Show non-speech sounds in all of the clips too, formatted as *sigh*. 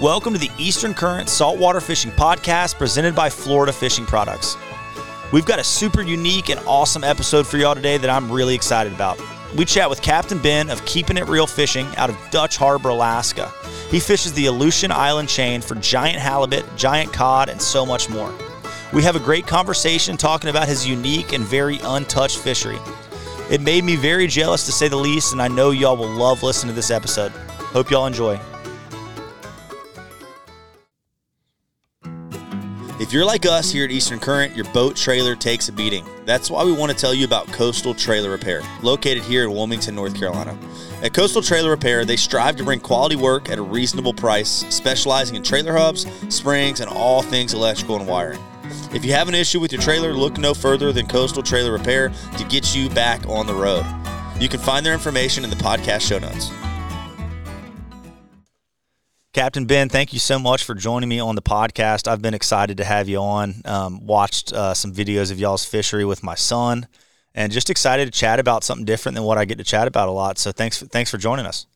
Welcome to the Eastern Current Saltwater Fishing Podcast presented by Florida Fishing Products. We've got a super unique and awesome episode for y'all today that I'm really excited about. We chat with Captain Ben of Keepin It Reel Fishing out of Dutch Harbor, Alaska. He fishes the Aleutian Island chain for giant halibut, giant cod, and so much more. We have a great conversation talking about his unique and very untouched fishery. It made me very jealous to say the least, and I know y'all will love listening to this episode. Hope y'all enjoy. If you're like us here at Eastern Current, your boat trailer takes a beating. That's why we want to tell you about Coastal Trailer Repair, located here in Wilmington, North Carolina. At Coastal Trailer Repair, they strive to bring quality work at a reasonable price, specializing in trailer hubs, springs, and all things electrical and wiring. If you have an issue with your trailer, look no further than Coastal Trailer Repair to get you back on the road. You can find their information in the podcast show notes. Captain Ben, thank you so much for joining me on the podcast. I've been excited to have you on. Um, watched uh, some videos of y'all's fishery with my son, and just excited to chat about something different than what I get to chat about a lot. So thanks, thanks for joining us.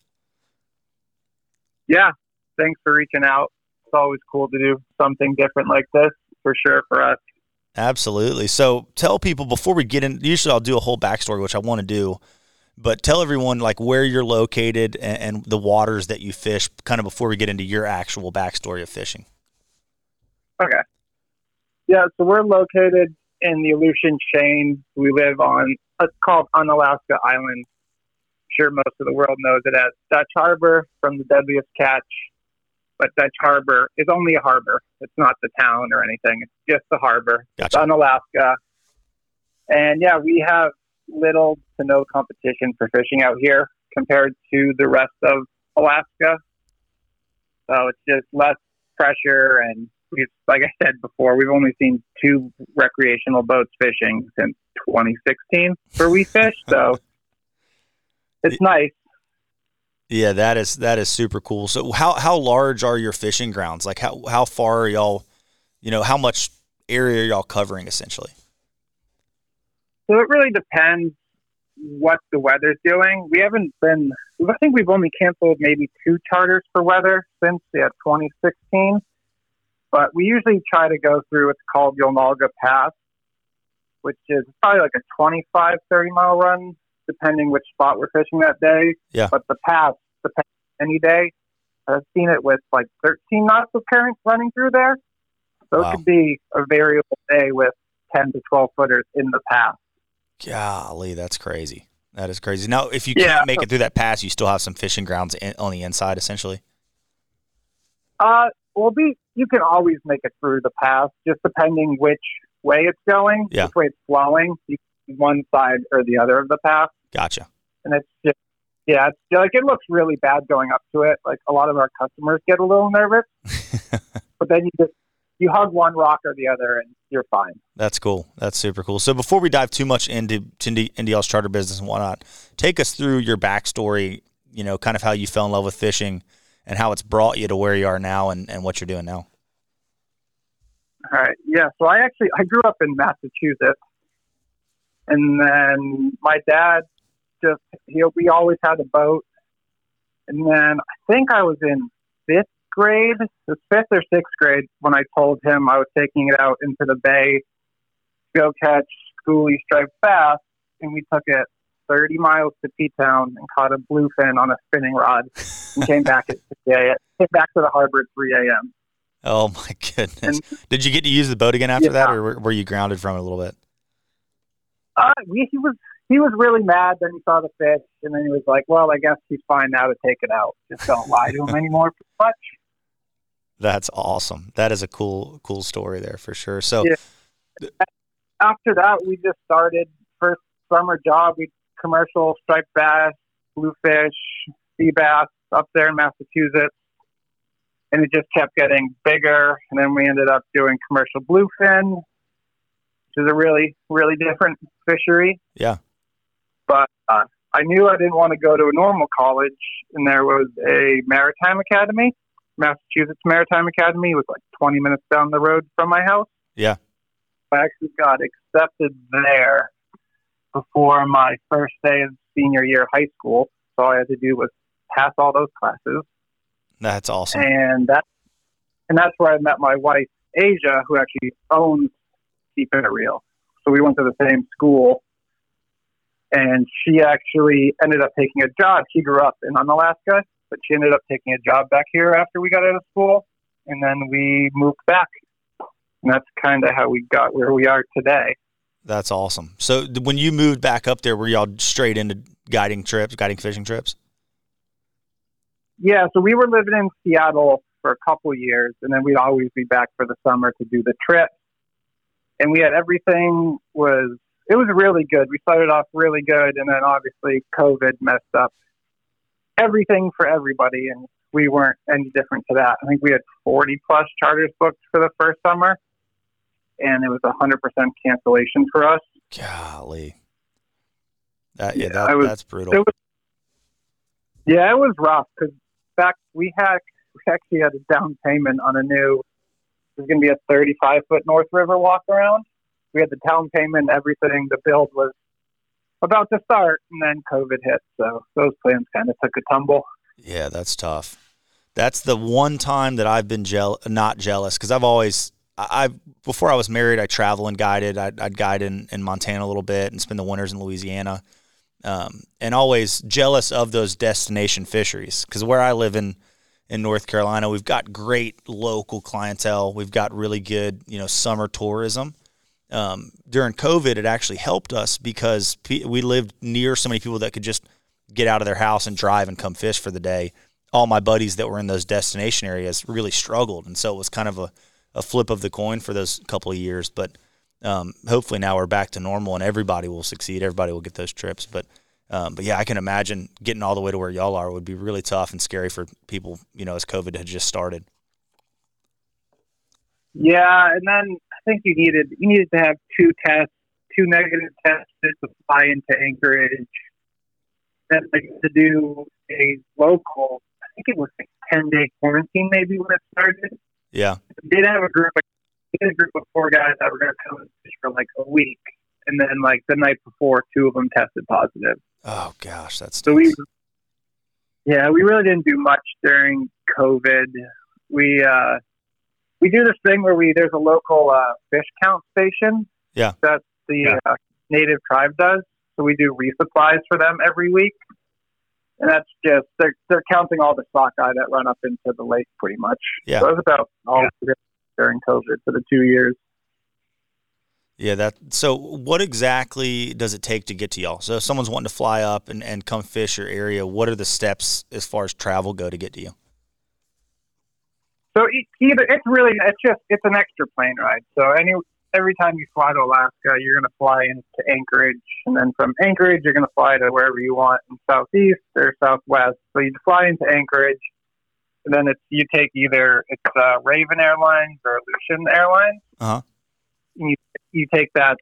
Yeah, thanks for reaching out. It's always cool to do something different like this, for sure, for us. Absolutely. So tell people before we get in. Usually, I'll do a whole backstory, which I want to do but tell everyone like where you're located and, and, the waters that you fish kind of before we get into your actual backstory of fishing. Okay. Yeah so we're located in the aleutian chain. We live on it's called unalaska island. I'm sure most of the world knows it as dutch harbor from the deadliest catch but dutch harbor is only a harbor. It's not the town or anything. It's just the harbor. Gotcha. it's unalaska and yeah we have little to no competition for fishing out here compared to the rest of Alaska. So it's just less pressure, and we've, like I said before, we've only seen two recreational boats fishing since 2016 for we fish. So *laughs* it's nice. Yeah, that is that is super cool. So how how large are your fishing grounds? Like how how far are y'all? You know, how much area are y'all covering essentially? So it really depends what the weather's doing. We haven't been, I think we've only canceled maybe two charters for weather since yeah, 2016. But we usually try to go through what's called Unalga Pass, which is probably like a 25, 30 mile run, depending which spot we're fishing that day. Yeah. But the pass, depends any day. I've seen it with like 13 knots of current running through there. So wow. it could be a variable day with 10 to 12 footers in the pass. Golly, that's crazy. That is crazy. Now, if you can't make it through that pass, you still have some fishing grounds in, on the inside, essentially. Uh, well, be you can always make it through the pass, just depending which way it's going, yeah. which way it's flowing, one side or the other of the pass. Gotcha. And it's just, yeah, it's like it looks really bad going up to it. Like a lot of our customers get a little nervous, *laughs* but then you just you hug one rock or the other and you're fine. That's cool. That's super cool. So before we dive too much into into, y'all's charter business and whatnot, take us through your backstory. You know, kind of how you fell in love with fishing and how it's brought you to where you are now and, and what you're doing now. All right. Yeah. So I actually I grew up in Massachusetts, and then my dad just he we always had a boat, and then I think I was in fifth grade, the fifth or sixth grade, when I told him I was taking it out into the bay to go catch schoolie striped bass, and we took it 30 miles to P Town and caught a bluefin on a spinning rod, and came *laughs* back at 3 a.m. Came back to the harbor at 3 a.m. Oh my goodness! And, Did you get to use the boat again after yeah. that, or were, were you grounded from it a little bit? Uh, we, he was he was really mad. Then he saw the fish, and then he was like, "Well, I guess he's fine now to take it out. Just don't lie to him *laughs* anymore, much." That's awesome. That is a cool, cool story there for sure. So yeah. after that, we just started first summer job. We commercial striped bass, bluefish, sea bass up there in Massachusetts, and it just kept getting bigger. And then we ended up doing commercial bluefin, which is a really, really different fishery. Yeah. But uh, I knew I didn't want to go to a normal college, and there was a maritime academy Massachusetts Maritime Academy was like 20 minutes down the road from my house. Yeah. I actually got accepted there before my first day of senior year of high school. So all I had to do was pass all those classes. That's awesome. And that and that's where I met my wife, Asia, who actually owns It Real. So we went to the same school, and she actually ended up taking a job. She grew up in Unalaska, but she ended up taking a job back here after we got out of school, and then we moved back. And that's kind of how we got where we are today. That's awesome. So when you moved back up there, were y'all straight into guiding trips, guiding fishing trips? Yeah, so we were living in Seattle for a couple years, and then we'd always be back for the summer to do the trip. And we had everything was it was really good. We started off really good, and then obviously COVID messed up everything for everybody, and we weren't any different to that. I think we had 40 plus charters booked for the first summer, and it was 100% cancellation for us. Golly. That, yeah, that, was, that's brutal. It was, yeah, it was rough because back we had we actually had a down payment on a new. It was going to be a 35 foot North River walk around. We had the down payment, everything. The build was about to start, and then COVID hit. So those plans kind of took a tumble. Yeah, that's tough. That's the one time that I've been gel- not jealous because I've always I before I was married, I travel and guided. I'd, I'd guide in, in Montana a little bit and spend the winters in Louisiana, um, and always jealous of those destination fisheries because where I live in in North Carolina, we've got great local clientele. We've got really good you know summer tourism. Um, during COVID, it actually helped us because we lived near so many people that could just get out of their house and drive and come fish for the day. All my buddies that were in those destination areas really struggled, and so it was kind of a a flip of the coin for those couple of years. But um, hopefully now we're back to normal and everybody will succeed. Everybody will get those trips. But um, but yeah, I can imagine getting all the way to where y'all are would be really tough and scary for people. You know, as COVID had just started. Yeah, and then think you needed you needed to have two tests, two negative tests to fly into Anchorage. Then like to do a local. I think it was like ten day quarantine maybe when it started. Yeah. We did have a group. We did a group of four guys that were going to come and fish for like a week, and then like the night before, two of them tested positive. Oh gosh, that's so we. Yeah, we really didn't do much during COVID. We uh, we do this thing where we there's a local uh, fish count station. Yeah. That the yeah. Uh, native tribe does. So we do resupplies for them every week and that's just they're they're counting all the sockeye that run up into the lake pretty much. Yeah, so was about all yeah. during COVID for the two years. Yeah, that. So, what exactly does it take to get to y'all? So, if someone's wanting to fly up and, and come fish your area, what are the steps as far as travel go to get to you? So, either it's really it's just it's an extra plane ride. So, any every time you fly to Alaska, you're going to fly into Anchorage, and then from Anchorage, you're going to fly to wherever you want in southeast or southwest. So you fly into Anchorage, and then it's you take either it's uh, Ravn Airlines or Aleutian Airlines. Uh-huh. And you you take that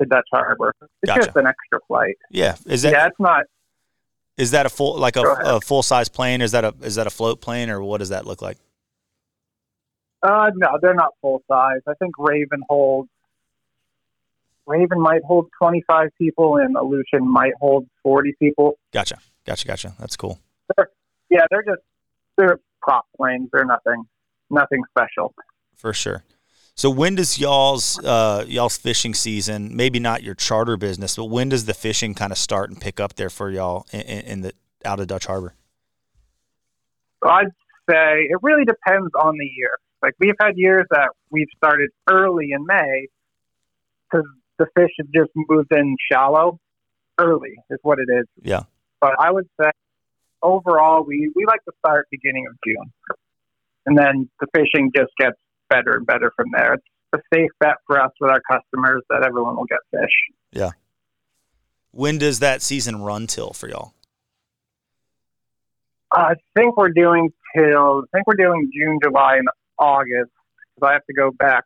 to Dutch Harbor. It's gotcha. just an extra flight. Yeah, is that? Yeah, it's not. Is that a full like a, a full size plane? Is that a is that a float plane or what does that look like? Uh, no, they're not full size. I think Ravn holds. Ravn might hold 25 people, and Aleutian might hold 40 people. Gotcha, gotcha, gotcha. That's cool. They're, yeah, they're just they're prop planes. They're nothing, nothing special. For sure. So when does y'all's uh, y'all's fishing season? Maybe not your charter business, but when does the fishing kind of start and pick up there for y'all in, in the out of Dutch Harbor? I'd say it really depends on the year. Like we've had years that we've started early in May because the fish have just moved in shallow early is what it is. Yeah. But I would say overall we, we like to start beginning of June. And then the fishing just gets better and better from there. It's a safe bet for us with our customers that everyone will get fish. Yeah. When does that season run till for y'all? I think we're doing till I think we're doing June, July, and August because I have to go back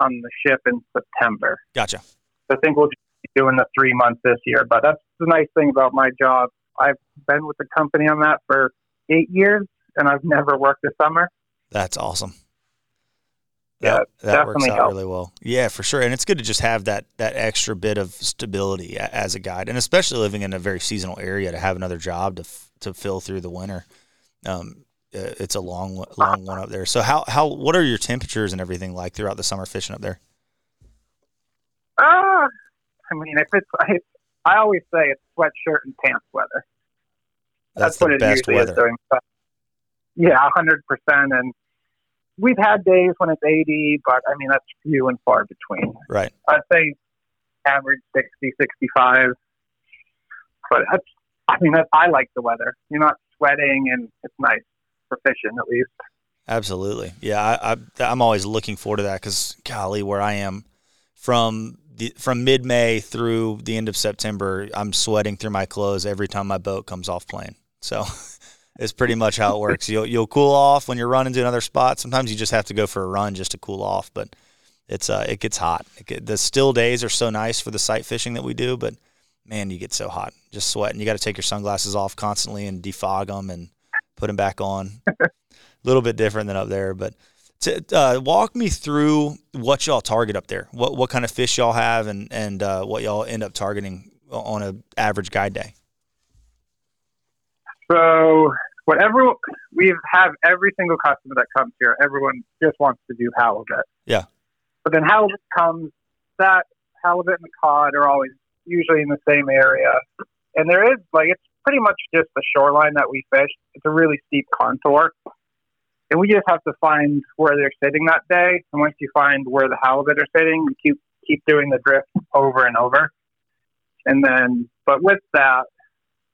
on the ship in September. Gotcha. I think we'll just be doing the three months this year. But that's the nice thing about my job. I've been with the company on that for eight years, and I've never worked a summer. That's awesome. That, yeah, that works out helps. really well. Yeah, for sure. And it's good to just have that that extra bit of stability as a guide, and especially living in a very seasonal area to have another job to to fill through the winter. Um, it's a long long one up there. So how how what are your temperatures and everything like throughout the summer fishing up there? Uh, I mean, if it's *laughs* I, I always say it's sweatshirt and pants weather. That's, That's what the it best usually weather. is during. Yeah, hundred percent. And we've had days when it's eighty, but I mean that's few and far between. Right. I'd say average 60, 65. But that's, I mean, that's, I like the weather. You're not sweating, and it's nice fishing at least. Absolutely. Yeah, I, I I'm always looking forward to that because golly, where I am from the from mid May through the end of September, I'm sweating through my clothes every time my boat comes off plane. So *laughs* it's pretty much how it works. You'll you'll cool off when you're running to another spot. Sometimes you just have to go for a run just to cool off, but it's uh it gets hot. It get, the still days are so nice for the sight fishing that we do, but man, you get so hot, just sweating. You got to take your sunglasses off constantly and defog them and put them back on. A *laughs* little bit different than up there, but to, uh, walk me through what y'all target up there. What what kind of fish y'all have, and and uh, what y'all end up targeting on an average guide day. So, whatever we have, every single customer that comes here, everyone just wants to do halibut. Yeah. But then halibut comes, that halibut and the cod are always usually in the same area. And there is, like, it's pretty much just the shoreline that we fish. It's a really steep contour. And we just have to find where they're sitting that day. And once you find where the halibut are sitting, we keep keep doing the drift over and over. And then, but with that,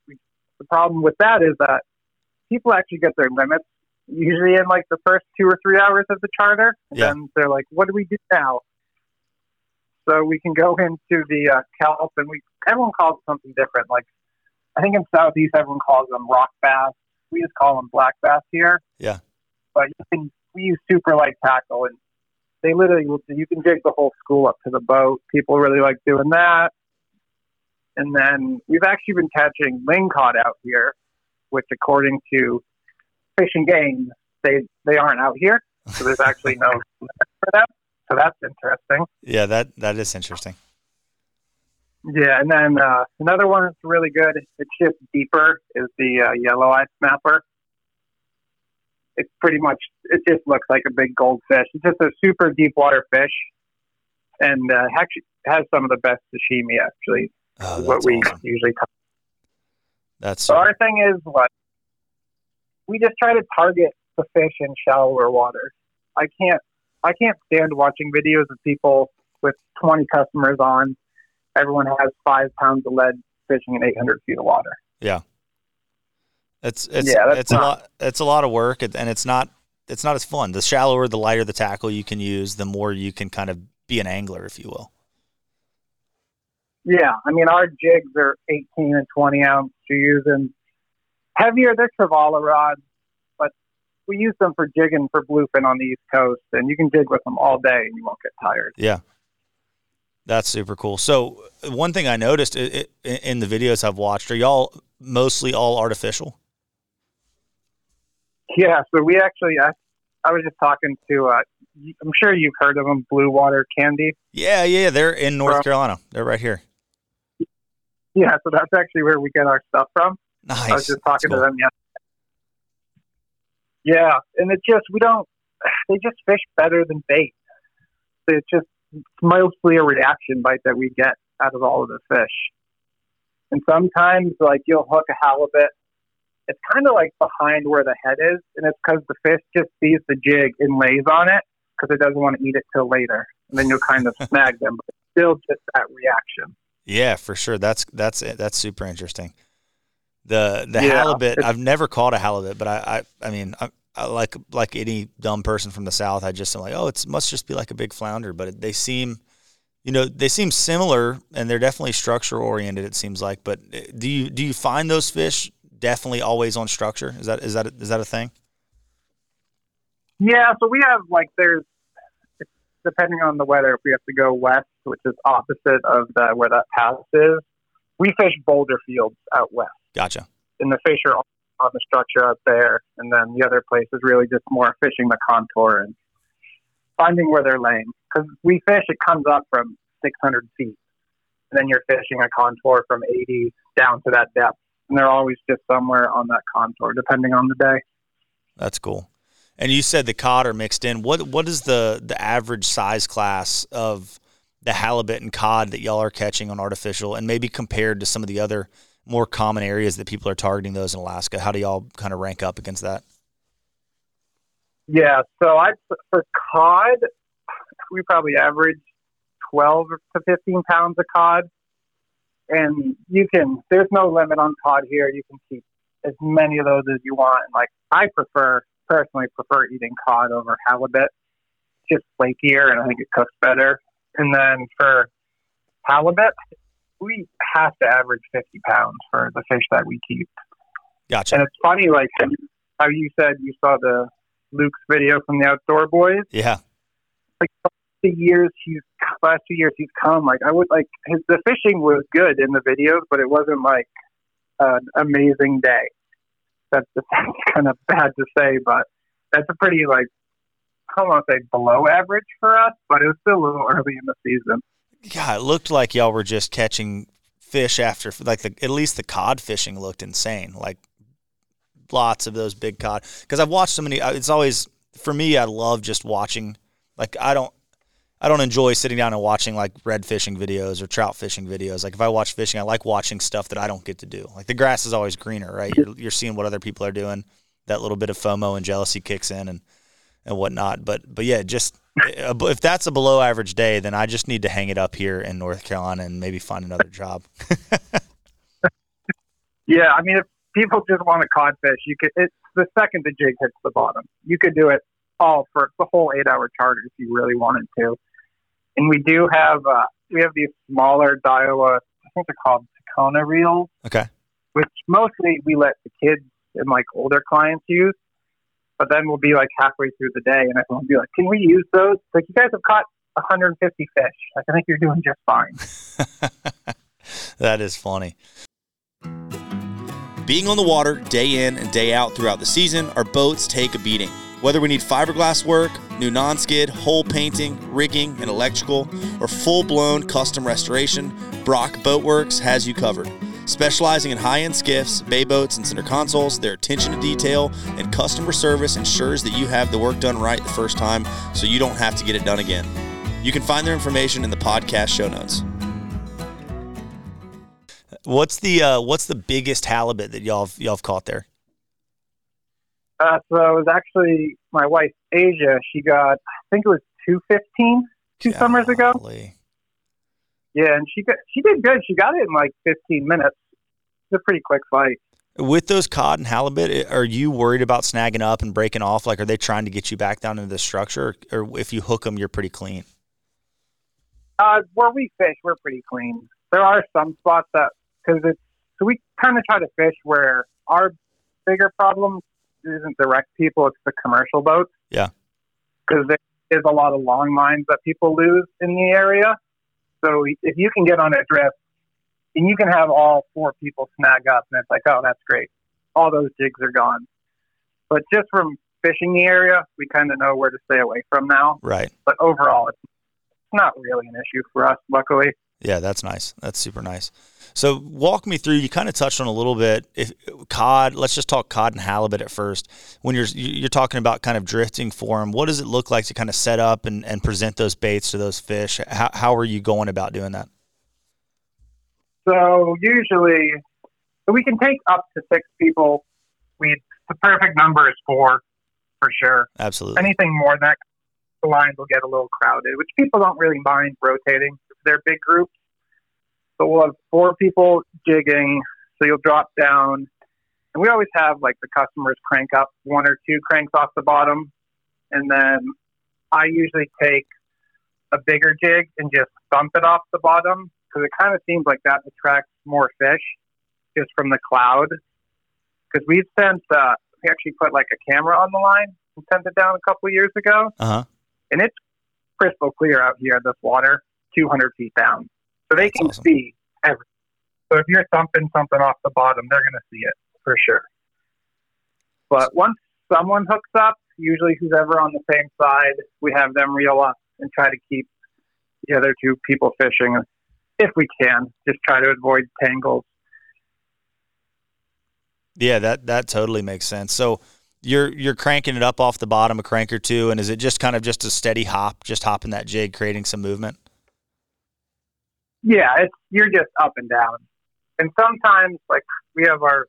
the problem with that is that people actually get their limits usually in like the first two or three hours of the charter. And Yeah. then they're like, "What do we do now?" So we can go into the uh, kelp, and we everyone calls it something different. Like I think in southeast, everyone calls them rock bass. We just call them black bass here. Yeah. But you can we use super light tackle, and they literally you can jig the whole school up to the boat. People really like doing that. And then we've actually been catching lingcod out here, which according to Fish and Game, they they aren't out here. So there's actually no limit *laughs* for them. So that's interesting. Yeah, that that is interesting. Yeah, and then uh, another one that's really good. It's just deeper. Is the uh, yellow eye snapper. It's pretty much. It just looks like a big goldfish. It's just a super deep water fish, and uh, actually has some of the best sashimi. Actually, Oh, what we awesome. usually. Talk. That's So our thing is what we just try to target the fish in shallower water. I can't. I can't stand watching videos of people with 20 customers on. Everyone has five pounds of lead fishing in 800 feet of water. Yeah. it's it's Yeah, that's it's a lot it's a lot of work, and and it's not it's not as fun. The shallower, the lighter the tackle you can use, the more you can kind of be an angler, if you will. Yeah, I mean our jigs are 18 and 20 ounce. You're using heavier. They're Trevala rods, but we use them for jigging for bluefin on the East Coast, and you can jig with them all day and you won't get tired. Yeah. That's super cool. So one thing I noticed in the videos I've watched, are y'all mostly all artificial? Yeah, so we actually, I, I was just talking to, uh, I'm sure you've heard of them, Blue Water Candy. Yeah, yeah, they're in North Well- Carolina. They're right here. Yeah, so that's actually where we get our stuff from. Nice. I was just talking That's to them yesterday. Yeah, and it just, we don't, they just fish better than bait. It's just mostly a reaction bite that we get out of all of the fish. And sometimes, like, you'll hook a halibut. It's kind of like behind where the head is, and it's because the fish just sees the jig and lays on it because it doesn't want to eat it till later. And then you'll kind of snag them, but it's still just that reaction. Yeah, for sure. That's that's that's super interesting. The the Yeah, halibut. I've never caught a halibut, but I I, I mean, I, I like like any dumb person from the south. I just am like, oh, it must just be like a big flounder. But it, they seem, you know, they seem similar, and they're definitely structure oriented. It seems like. But uh, do you do you find those fish definitely always on structure? Is that is that is that a thing? Yeah, so we have like there's depending on the weather, if we have to go west, which is opposite of the where that pass is, we fish boulder fields out west, Gotcha. and the fish are on the structure out there, and then the other place is really just more fishing the contour and finding where they're laying. Because we fish, it comes up from 600 feet, and then you're fishing a contour from 80 down to that depth, and they're always just somewhere on that contour, depending on the day. That's cool. And you said the cod are mixed in. What what is the the average size class of the halibut and cod that y'all are catching on artificial, and maybe compared to some of the other more common areas that people are targeting those in Alaska? How do y'all kind of rank up against that? Yeah, so I for cod, we probably average twelve to fifteen pounds of cod, and you can. There's no limit on cod here. You can keep as many of those as you want. Like I prefer personally prefer eating cod over halibut. Just flakier, and I think it cooks better. And then for halibut, we have to average 50 pounds for the fish that we keep. Gotcha. And it's funny, like how you said you saw the Luke's video from the Outdoor Boys. Yeah. Like the years he's last two years he's come, like I would like his the fishing was good in the videos, but it wasn't like an amazing day. That's, just, *laughs* that's kind of bad to say, but that's a pretty like I don't want to say below average for us, but it was still a little early in the season. Yeah, it looked like y'all were just catching fish after like the at least the cod fishing looked insane. Like lots of those big cod because I've watched so many. uh, It's always for me. I love just watching. Like I don't. I don't enjoy sitting down and watching like red fishing videos or trout fishing videos. Like if I watch fishing, I like watching stuff that I don't get to do. Like the grass is always greener, right? You're, you're seeing what other people are doing. That little bit of FOMO and jealousy kicks in and and whatnot. But but yeah, just if that's a below average day, then I just need to hang it up here in North Carolina and maybe find another job. *laughs* Yeah, I mean, if people just want to codfish, you could. It's the second the jig hits the bottom. You could do it all for the whole eight-hour charter if you really wanted to. And we do have uh, we have these smaller Daiwa, I think they're called Tanacom reels, okay. which mostly we let the kids and like older clients use. But then we'll be like halfway through the day, and everyone will be like, "Can we use those?" Like, you guys have caught 150 fish. Like, I think you're doing just fine. *laughs* that is funny. Being on the water day in and day out throughout the season, our boats take a beating. Whether we need fiberglass work, new non skid, hull painting, rigging, and electrical, or full blown custom restoration, Brock Boatworks has you covered. Specializing in high end skiffs, bay boats, and center consoles, their attention to detail and customer service ensures that you have the work done right the first time so you don't have to get it done again. You can find their information in the podcast show notes. What's the uh, what's the biggest halibut that y'all have, y'all have caught there? Uh, so it was actually my wife Asia. She got, I think it was 215 two summers ago. Yeah, and she got she did good. She got it in like 15 minutes. It's a pretty quick fight. With those cod and halibut, are you worried about snagging up and breaking off? Like, are they trying to get you back down into the structure, or, or if you hook them, you're pretty clean? Uh, where we fish, we're pretty clean. There are some spots that because it's so we kind of try to fish where our bigger problem isn't direct people; it's the commercial boats. Yeah. because there is a lot of long lines that people lose in the area. So if you can get on a drift and you can have all four people snag up, and it's like, oh, that's great. All those jigs are gone. But just from fishing the area, we kind of know where to stay away from now. Right. But overall, it's not really an issue for us, luckily. Yeah, that's nice. That's super nice. So walk me through. You kind of touched on a little bit. If cod, let's just talk cod and halibut at first. When you're you're talking about kind of drifting for them, what does it look like to kind of set up and, and present those baits to those fish? How how are you going about doing that? So usually, so we can take up to six people. We the perfect number is four, for sure. Absolutely. Anything more than that, the lines will get a little crowded, which people don't really mind rotating. They're big groups. So we'll have four people jigging. So you'll drop down, and we always have like the customers crank up one or two cranks off the bottom, and then I usually take a bigger jig and just thump it off the bottom because it kind of seems like that attracts more fish just from the cloud. Because we've sent, uh, we actually put like a camera on the line and sent it down a couple years ago, Uh huh. and it's crystal clear out here. This water, 200 feet down, so they That's can awesome. see everything. So if you're thumping something off the bottom, they're going to see it for sure. But once someone hooks up, usually who's ever on the same side, we have them reel up and try to keep the other two people fishing if we can. Just try to avoid tangles. Yeah, that that totally makes sense. So you're you're cranking it up off the bottom a crank or two, and is it just kind of just a steady hop, just hopping that jig, creating some movement? Yeah, it's you're just up and down, and sometimes like we have our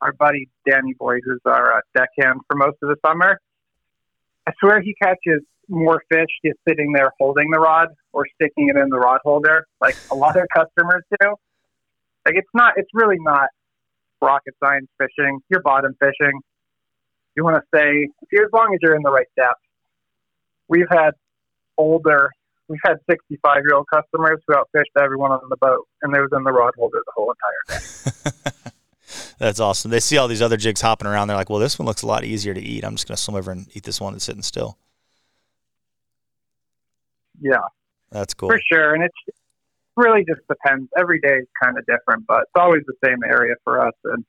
our buddy Danny Boy, who's our uh, deckhand for most of the summer. I swear he catches more fish just sitting there holding the rod or sticking it in the rod holder, like a lot of customers do. Like it's not, it's really not rocket science fishing. You're bottom fishing. You want to stay, as long as you're in the right depth. We've had older, we've had 65 year old customers who outfished everyone on the boat, and they was in the rod holder the whole entire day. *laughs* That's awesome. They see all these other jigs hopping around. They're like, well, this one looks a lot easier to eat. I'm just going to swim over and eat this one that's sitting still. Yeah. That's cool. For sure. And it's really just depends. Every day is kind of different, but it's always the same area for us. And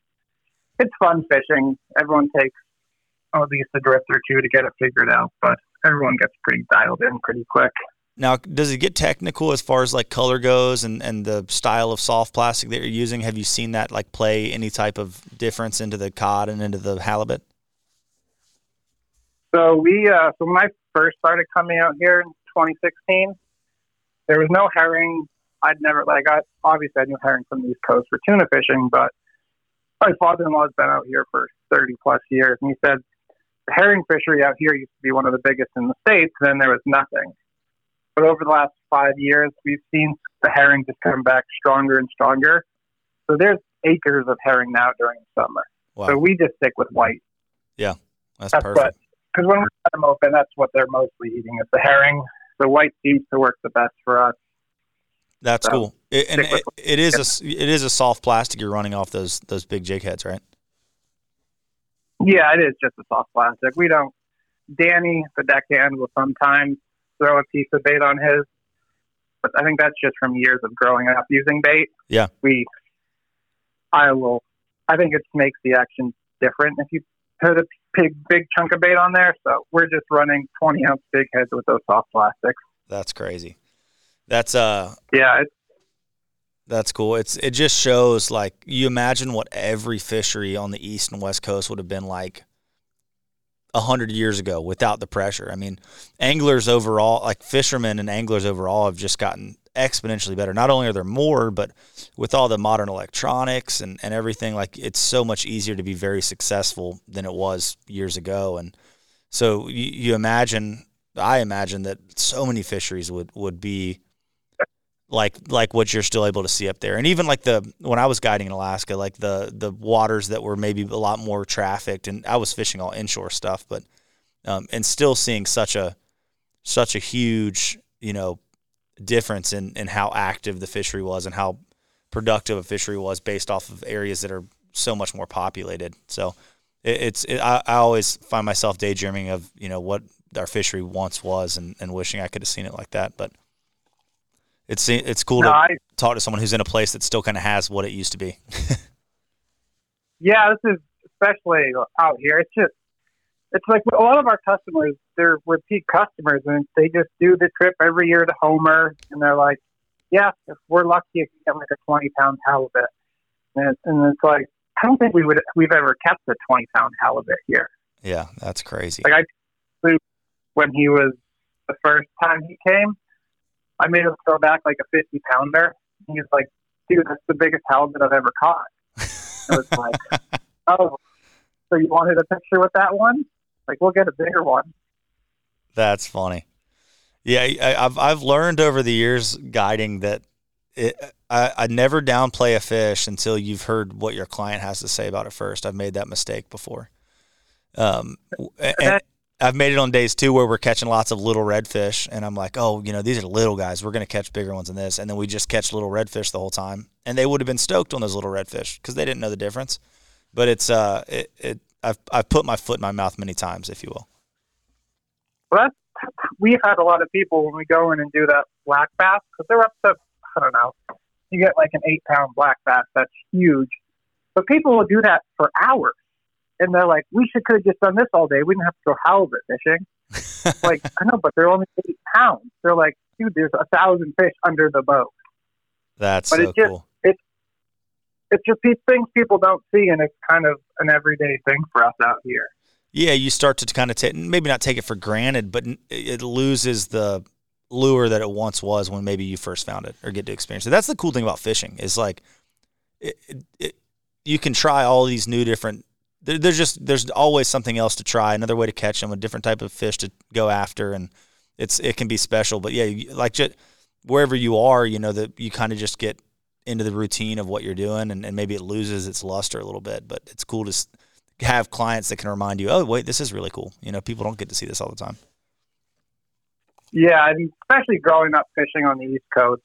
it's fun fishing. Everyone takes oh, at least a drift or two to get it figured out, but everyone gets pretty dialed in pretty quick. Now, does it get technical as far as like color goes and, and the style of soft plastic that you're using? Have you seen that like play any type of difference into the cod and into the halibut? So we, uh, so when I first started coming out here in 2016, there was no herring. I'd never like I obviously I knew herring from the East Coast for tuna fishing, but my father-in-law's been out here for 30 plus years, and he said the herring fishery out here used to be one of the biggest in the states. And then there was nothing. But over the last five years, we've seen the herring just come back stronger and stronger. So there's acres of herring now during the summer. Wow. So we just stick with white. Yeah, that's, that's perfect. Because when we cut them open, that's what they're mostly eating is the herring. The white seems to work the best for us. That's so cool. It, and it, it is a it is a soft plastic you're running off those those big jig heads, right? Yeah, it is just a soft plastic. We don't. Danny, the deckhand, will sometimes throw a piece of bait on his. But I think that's just from years of growing up using bait. Yeah. We, I will, I think it makes the action different if you put a big, big chunk of bait on there. So we're just running 20 ounce big heads with those soft plastics. That's crazy. That's, uh, yeah, it's, that's cool. It's it just shows like you imagine what every fishery on the east and west coast would have been like a hundred years ago without the pressure. I mean, anglers overall, like fishermen and anglers overall, have just gotten exponentially better. Not only are there more, but with all the modern electronics and, and everything, like it's so much easier to be very successful than it was years ago. And so you, you imagine, I imagine that so many fisheries would, would be like like what you're still able to see up there. And even like the when i was guiding in alaska like the the waters that were maybe a lot more trafficked and i was fishing all inshore stuff but um, and still seeing such a such a huge you know difference in in how active the fishery was and how productive a fishery was based off of areas that are so much more populated. So it, it's it, I, I always find myself daydreaming of you know what our fishery once was and, and wishing i could have seen it like that but it's it's cool no, to I, talk to someone who's in a place that still kind of has what it used to be. *laughs* yeah, this is especially out here. It's just it's like a lot of our customers they're repeat customers and they just do the trip every year to Homer and they're like, yeah, if we're lucky, if we get like a twenty pound halibut, and it's, and it's like I don't think we would we've ever kept a twenty pound halibut here. Yeah, that's crazy. Like I when he was the first time he came, I made him throw back like a 50 pounder. He's like, dude, that's the biggest halibut I've ever caught. I was like, *laughs* oh, so you wanted a picture with that one? Like, we'll get a bigger one. That's funny. Yeah, I, have I've learned over the years guiding that it, I, I never downplay a fish until you've heard what your client has to say about it first. I've made that mistake before. Um, and, I've made it on days too where we're catching lots of little redfish, and I'm like, oh, you know, these are little guys. We're going to catch bigger ones than this, and then we just catch little redfish the whole time, and they would have been stoked on those little redfish because they didn't know the difference. But it's uh, it, it I've I've put my foot in my mouth many times, if you will. Well, that's, we've had a lot of people when we go in and do that black bass because they're up to I don't know, you get like an eight pound black bass that's huge, but people will do that for hours and they're like, we should could have just done this all day. We didn't have to go halibut fishing. *laughs* like, I know, but they're only eight pounds. They're like, dude, there's a thousand fish under the boat. That's but so it's just, cool. It's it's just these things people don't see, and it's kind of an everyday thing for us out here. Yeah, you start to kind of take maybe not take it for granted, but it loses the lure that it once was when maybe you first found it or get to experience it. That's the cool thing about fishing is like it, it, you can try all these new different. There, there's just there's always something else to try, another way to catch them, a different type of fish to go after, and it's it can be special. But yeah, like just wherever you are, you know that you kind of just get into the routine of what you're doing, and, and maybe it loses its luster a little bit. But it's cool to have clients that can remind you, oh wait, this is really cool. You know, people don't get to see this all the time. Yeah, especially growing up fishing on the East Coast,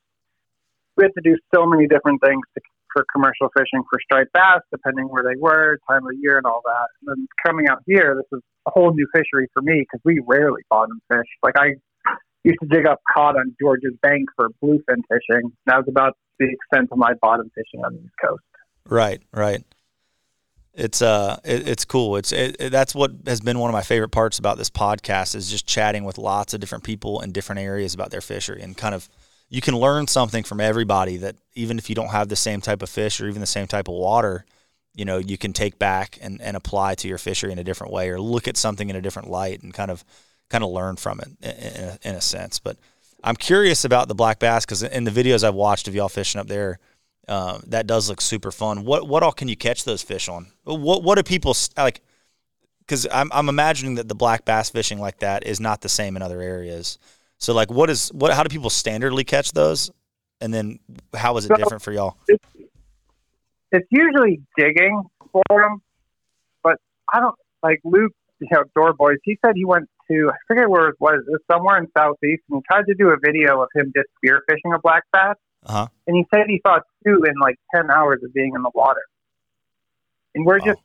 we had to do so many different things to, for commercial fishing for striped bass, depending where they were, time of year, and all that. And then coming out here, this is a whole new fishery for me because we rarely bottom fish. Like I used to dig up cod on Georges Bank for bluefin fishing. That was about the extent of my bottom fishing on the East Coast. Right, right it's uh it, it's cool it's it, it, that's what has been one of my favorite parts about this podcast is just chatting with lots of different people in different areas about their fishery and kind of you can learn something from everybody that even if you don't have the same type of fish or even the same type of water you know you can take back and, and apply to your fishery in a different way or look at something in a different light and kind of kind of learn from it in a, in a sense but i'm curious about the black bass because in the videos i've watched of y'all fishing up there uh, that does look super fun. What what all can you catch those fish on? What what do people like? Because I'm I'm imagining that the black bass fishing like that is not the same in other areas. So like, what is what? How do people standardly catch those? And then how is it so different for y'all? It's, it's usually digging for them, but I don't like Luke. You know, Door Boys. He said he went to I forget where it was. It was somewhere in southeast, and he tried to do a video of him just spear fishing a black bass uh-huh. And he said he saw two in like 10 hours of being in the water. And we're wow. just,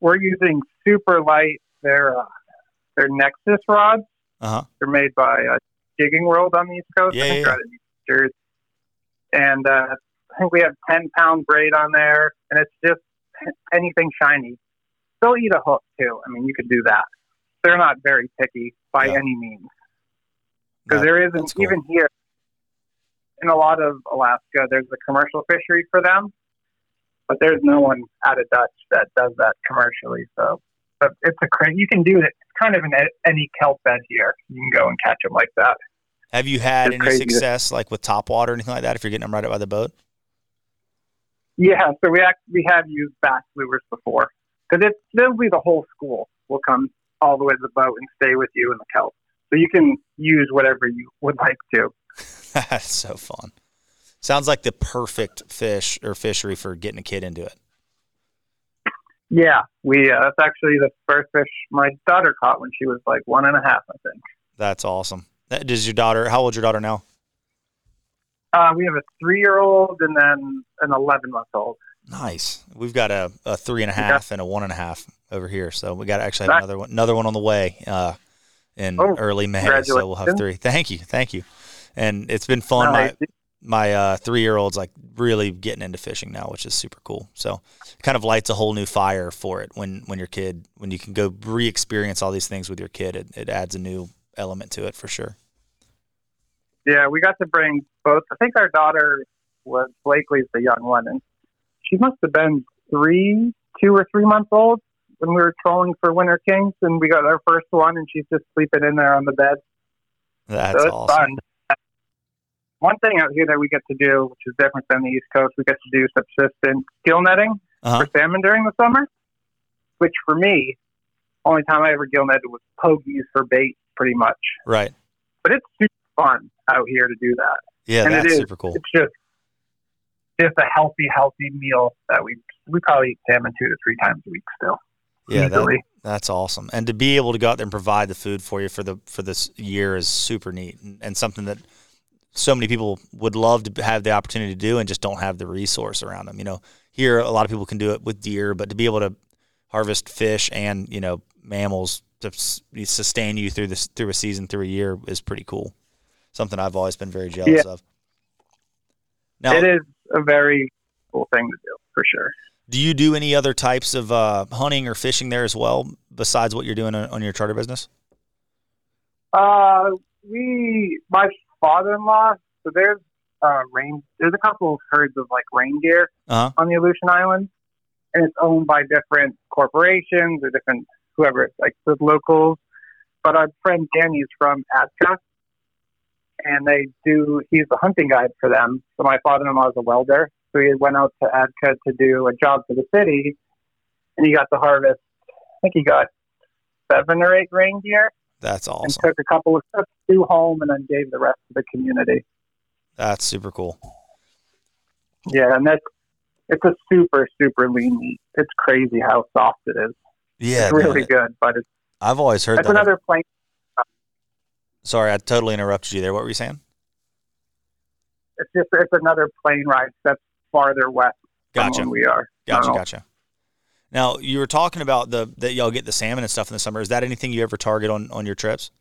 we're using super light, they're, uh, they're Nexus rods. Uh-huh. They're made by uh, Jigging World on the East Coast. Yeah, yeah. Jersey. And uh, I think we have 10 pound braid on there, and it's just anything shiny. They'll eat a hook too. I mean, you could do that. They're not very picky by any means. Because no, there isn't, cool. even here, in a lot of Alaska, there's a commercial fishery for them, but there's no one out of Dutch that does that commercially. So, but it's a. You can do it. It's kind of in any kelp bed here. You can go and catch them like that. Have you had it's any crazy. success like with top water or anything like that? If you're getting them right up by the boat. Yeah, so we act, we have used bass lures before because it's literally the whole school will come all the way to the boat and stay with you in the kelp. So you can use whatever you would like to. *laughs* *laughs* That's so fun. Sounds like the perfect fish or fishery for getting a kid into it. Yeah, we uh, that's actually the first fish my daughter caught when she was like one and a half, I think. That's awesome. Does your daughter? How old's your daughter now? Uh, we have a three-year-old and then an eleven-month-old. Nice. We've got a, a three and a half yeah. and a one and a half over here, so we got to actually have another one, another one on the way uh, in oh, early May. So we'll have three. Thank you, thank you and it's been fun. my my uh, three year old's like really getting into fishing now, which is super cool. So kind of lights a whole new fire for it when when your kid when you can go re experience all these things with your kid. It, it adds a new element to it for sure. Yeah, we got to bring both. I think our daughter was Blakely's the young one, and she must have been three, two or three months old when we were trolling for Winter Kings, and we got our first one, and she's just sleeping in there on the bed. That's so awesome. Fun one thing out here that we get to do, which is different than the East Coast, we get to do subsistence gill netting uh-huh. for salmon during the summer. Which for me, only time I ever gill netted was pogies for bait, pretty much. Right. But it's super fun out here to do that. Yeah, and that's it is, super cool. It's just just a healthy, healthy meal that we we probably eat salmon two to three times a week still. Yeah, that, that's awesome. And to be able to go out there and provide the food for you for the for this year is super neat and, and something that so many people would love to have the opportunity to do and just don't have the resource around them. You know, here a lot of people can do it with deer, but to be able to harvest fish and you know mammals to sustain you through this through a season through a year is pretty cool. Something I've always been very jealous yeah. of. Now, it is a very cool thing to do for sure. Do you do any other types of uh, hunting or fishing there as well, besides what you're doing on, on your charter business? Uh, we my father-in-law. So there's uh, rain. There's a couple of herds of like reindeer uh-huh. on the Aleutian Islands, and it's owned by different corporations or different whoever, like the locals. But our friend Danny's from Atka, and they do. He's a hunting guide for them. So my father-in-law is a welder, so he went out to Atka to do a job for the city, and he got to harvest. I think he got seven or eight reindeer. That's awesome. And took a couple of trips to home, and then gave the rest to the community. That's super cool. Yeah, and that's it's a super super lean meat. It's crazy how soft it is. Yeah, it's really good, but it's I've always heard that's that. another plain. Sorry, I totally interrupted you there. What were you saying? It's just it's another plane ride that's farther west Gotcha. than we are. Gotcha, So, gotcha. Now you were talking about the that y'all get the salmon and stuff in the summer. Is that anything you ever target on on your trips?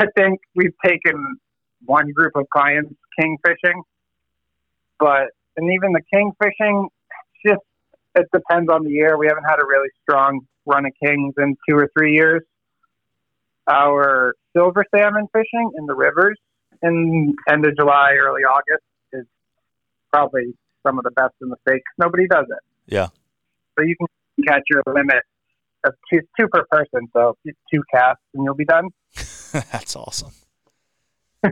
I think we've taken one group of clients king fishing, but and even the king fishing, just it depends on the year. We haven't had a really strong run of kings in two or three years. Our silver salmon fishing in the rivers in end of July, early August is probably some of the best in the state. Nobody does it. Yeah. So you can catch your limit of two, two per person. So two casts and you'll be done. *laughs* That's awesome. *laughs*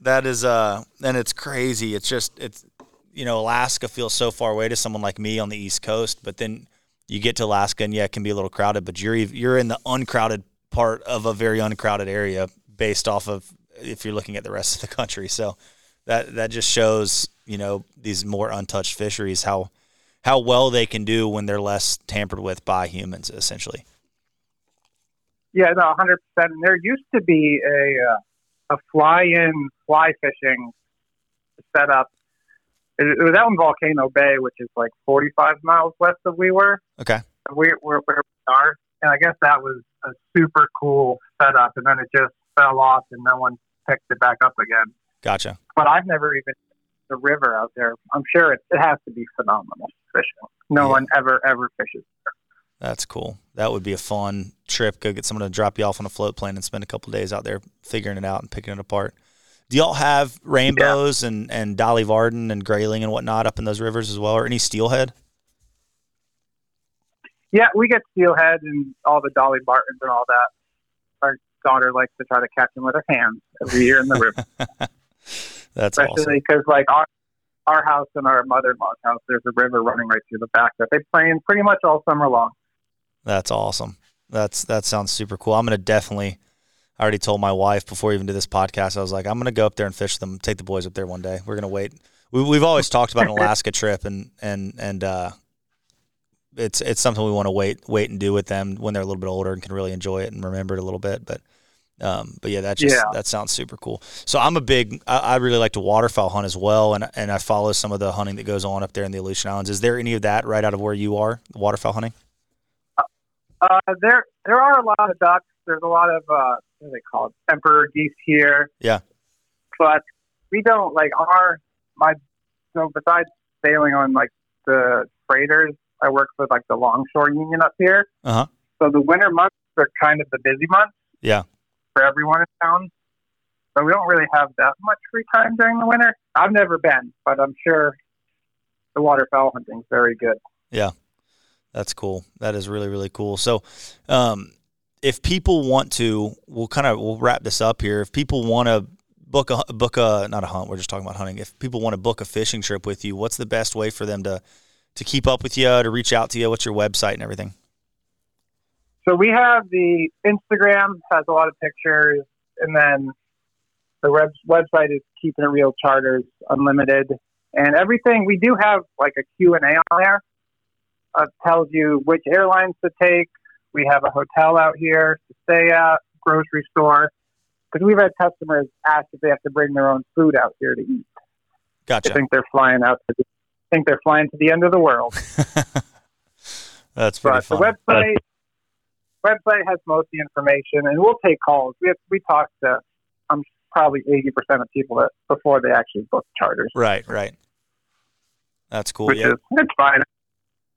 that is uh and it's crazy. It's just it's you know, Alaska feels so far away to someone like me on the East Coast, but then you get to Alaska and yeah, it can be a little crowded, but you're you're in the uncrowded part of a very uncrowded area based off of if you're looking at the rest of the country. So that that just shows, you know, these more untouched fisheries how how well they can do when they're less tampered with by humans essentially. Yeah, no, hundred percent. There used to be a uh, a fly-in fly fishing setup. It, it was out in Volcano Bay, which is like forty-five miles west of we were. Okay. We were where we are, and I guess that was a super cool setup. And then it just fell off, and no one picked it back up again. Gotcha. But I've never even the river out there. I'm sure it, it has to be phenomenal fishing. No Yeah. one ever ever fishes. there. That's cool. That would be a fun trip. Go get someone to drop you off on a float plane and spend a couple days out there figuring it out and picking it apart. Do y'all have rainbows and, and Dolly Varden and Grayling and whatnot up in those rivers as well, or any steelhead? Yeah, we get steelhead and all the Dolly Vardens and all that. Our daughter likes to try to catch them with her hands every year in the river, *laughs* That's awesome. especially because like our our house and our mother-in-law's house, there's a river running right through the back that they play in pretty much all summer long. That's awesome. That's that sounds super cool. I'm gonna definitely. I already told my wife before we even did this podcast. I was like, I'm gonna go up there and fish them. Take the boys up there one day. We're gonna wait. We, we've always talked about an *laughs* Alaska trip, and and and uh, it's it's something we want to wait wait and do with them when they're a little bit older and can really enjoy it and remember it a little bit. But um, but yeah, that just Yeah. that sounds super cool. So I'm a big. I, I really like to waterfowl hunt as well, and and I follow some of the hunting that goes on up there in the Aleutian Islands. Is there any of that right out of where you are, waterfowl hunting? Uh, there there are a lot of ducks. There's a lot of uh, what are they called? Emperor geese here. Yeah. But we don't like our my so besides sailing on like the freighters, I work for like the Longshore Union up here. Uh huh. So the winter months are kind of the busy months. Yeah. For everyone in town. So we don't really have that much free time during the winter. I've never been, but I'm sure the waterfowl hunting's very good. Yeah, that's cool. That is really really cool. So, um, if people want to, we'll kind of we'll wrap this up here. If people want to book a book a not a hunt, we're just talking about hunting. If people want to book a fishing trip with you, what's the best way for them to to keep up with you, to reach out to you? What's your website and everything? So we have the Instagram has a lot of pictures, and then the web, website is Keepin It Reel Charters Unlimited, and everything. We do have like a Q and A on there. Uh, tells you which airlines to take. We have a hotel out here to stay at, grocery store, because we've had customers ask if they have to bring their own food out here to eat. Gotcha. think they're flying out to the, think they're flying to the end of the world. *laughs* That's pretty But the fun. website website has most of the information, and we'll take calls. We have, we talk to um, probably eighty percent of people that before they actually book charters, Right, right. That's cool. which Yeah. is it's fine.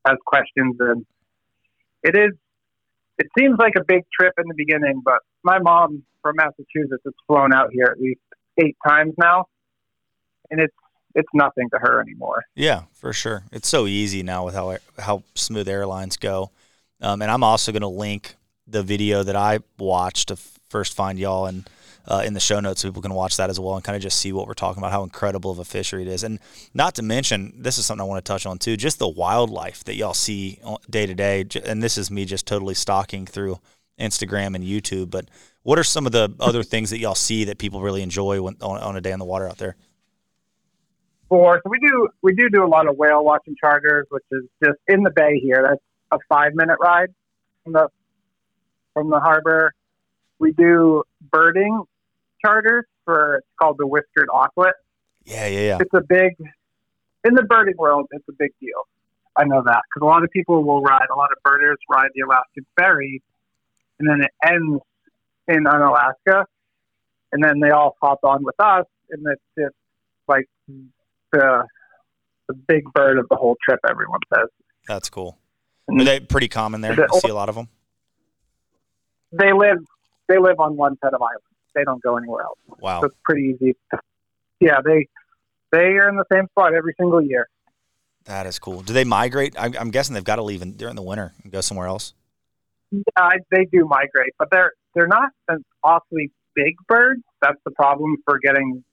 Has questions, and it is. It seems like a big trip in the beginning, but my mom from Massachusetts has flown out here at least eight times now, and it's it's nothing to her anymore. Yeah, for sure. It's so easy now with how how smooth airlines go. Um, and I'm also going to link the video that I watched to first find y'all and uh, in the show notes so people can watch that as well and kind of just see what we're talking about, how incredible of a fishery it is. And not to mention, this is something I want to touch on too, just the wildlife that y'all see day to day. And this is me just totally stalking through Instagram and YouTube. But what are some of the other things that y'all see that people really enjoy when, on, on a day on the water out there? For so we do we do do a lot of whale watching charters, which is just in the bay here. That's a five minute ride from the from the harbor. We do birding charters for it's called the Whiskered Auklet. Yeah, yeah, yeah. It's a big in the birding world. It's a big deal. I know that because a lot of people will ride. A lot of birders ride the Alaskan ferry, and then it ends in Unalaska, and then they all hop on with us, and it's just like the the big bird of the whole trip. Everyone says that's cool. Are they pretty common there? You see a lot of them. They live they live on one set of islands. They don't go anywhere else. Wow, so it's pretty easy. Yeah, they they are in the same spot every single year. That is cool. Do they migrate? I'm, I'm guessing they've got to leave in, during the winter and go somewhere else. Yeah, they do migrate, but they're they're not an awfully big bird. That's the problem for getting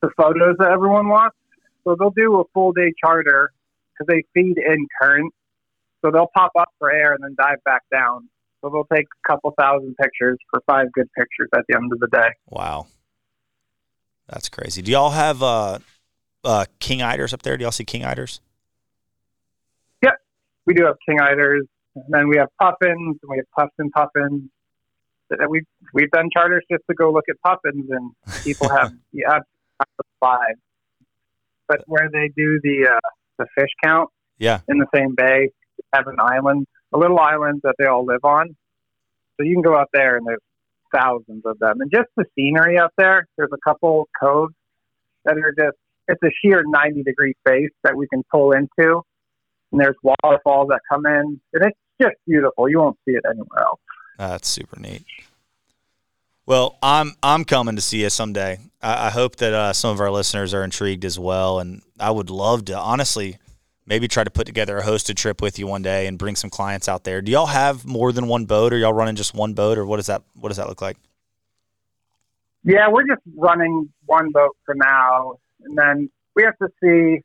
the photos that everyone wants. So they'll do a full day charter because they feed in current. So they'll pop up for air and then dive back down. So they'll take a couple thousand pictures for five good pictures at the end of the day. Wow. That's crazy. Do y'all have uh, uh, king eiders up there? Do y'all see king eiders? Yep. We do have king eiders. And then we have puffins and we have puffs and puffins. We've, we've done charters just to go look at puffins and people have *laughs* yeah, five. But where they do the uh, the fish count, yeah, in the same bay, have an island, a little island that they all live on. So you can go out there and there's thousands of them, and just the scenery up there. There's a couple coves that are just it's a sheer 90 degree face that we can pull into, and there's waterfalls that come in, and it's just beautiful. You won't see it anywhere else. That's super neat. Well, I'm I'm coming to see you someday. I, I hope that uh, some of our listeners are intrigued as well, and I would love to honestly maybe try to put together a hosted trip with you one day and bring some clients out there. Do y'all have more than one boat, or y'all running just one boat, or what does that what does that look like? Yeah, we're just running one boat for now, and then we have to see.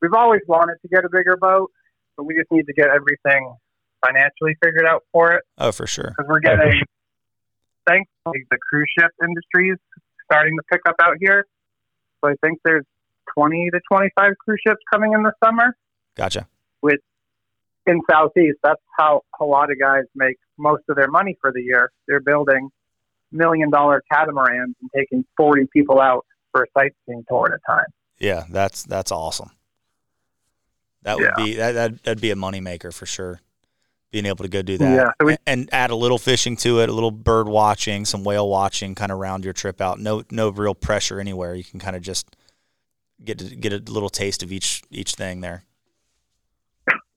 We've always wanted to get a bigger boat, but we just need to get everything financially figured out for it. Oh, for sure. Because we're oh, getting thankfully the cruise ship industry is starting to pick up out here. So I think there's 20 to 25 cruise ships coming in the summer. Gotcha. With in Southeast, that's how a lot of guys make most of their money for the year. They're building million dollar catamarans and taking 40 people out for a sightseeing tour at a time. Yeah, that's that's awesome. That would yeah. be that that'd, that'd be a moneymaker for sure being able to go do that yeah, so we, and add a little fishing to it, a little bird watching, some whale watching, kind of round your trip out. No, no real pressure anywhere. You can kind of just get to get a little taste of each each thing there.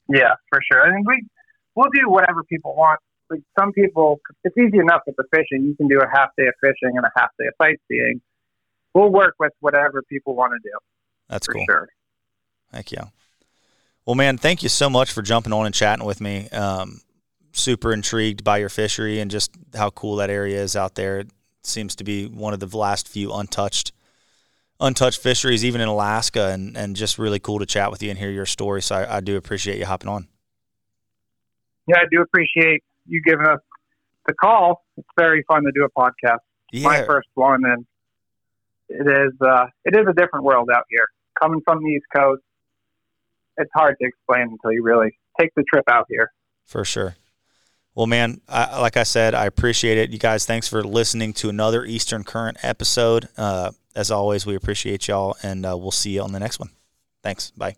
Yeah, for sure. I mean, we we'll do whatever people want. Like some people, it's easy enough with the fishing. You can do a half day of fishing and a half day of sightseeing. We'll work with whatever people want to do. That's for cool. Sure. Thank you. Well, man, thank you so much for jumping on and chatting with me. Um, super intrigued by your fishery and just how cool that area is out there. It seems to be one of the last few untouched untouched fisheries, even in Alaska, and, and just really cool to chat with you and hear your story. So I, I do appreciate you hopping on. Yeah, I do appreciate you giving us the call. It's very fun to do a podcast. Yeah. My first one, and it is uh, it is a different world out here. Coming from the East Coast, it's hard to explain until you really take the trip out here. For sure. Well, man, I, like I said, I appreciate it. You guys, thanks for listening to another Eastern Current episode. Uh, as always, we appreciate y'all, and uh, we'll see you on the next one. Thanks. Bye.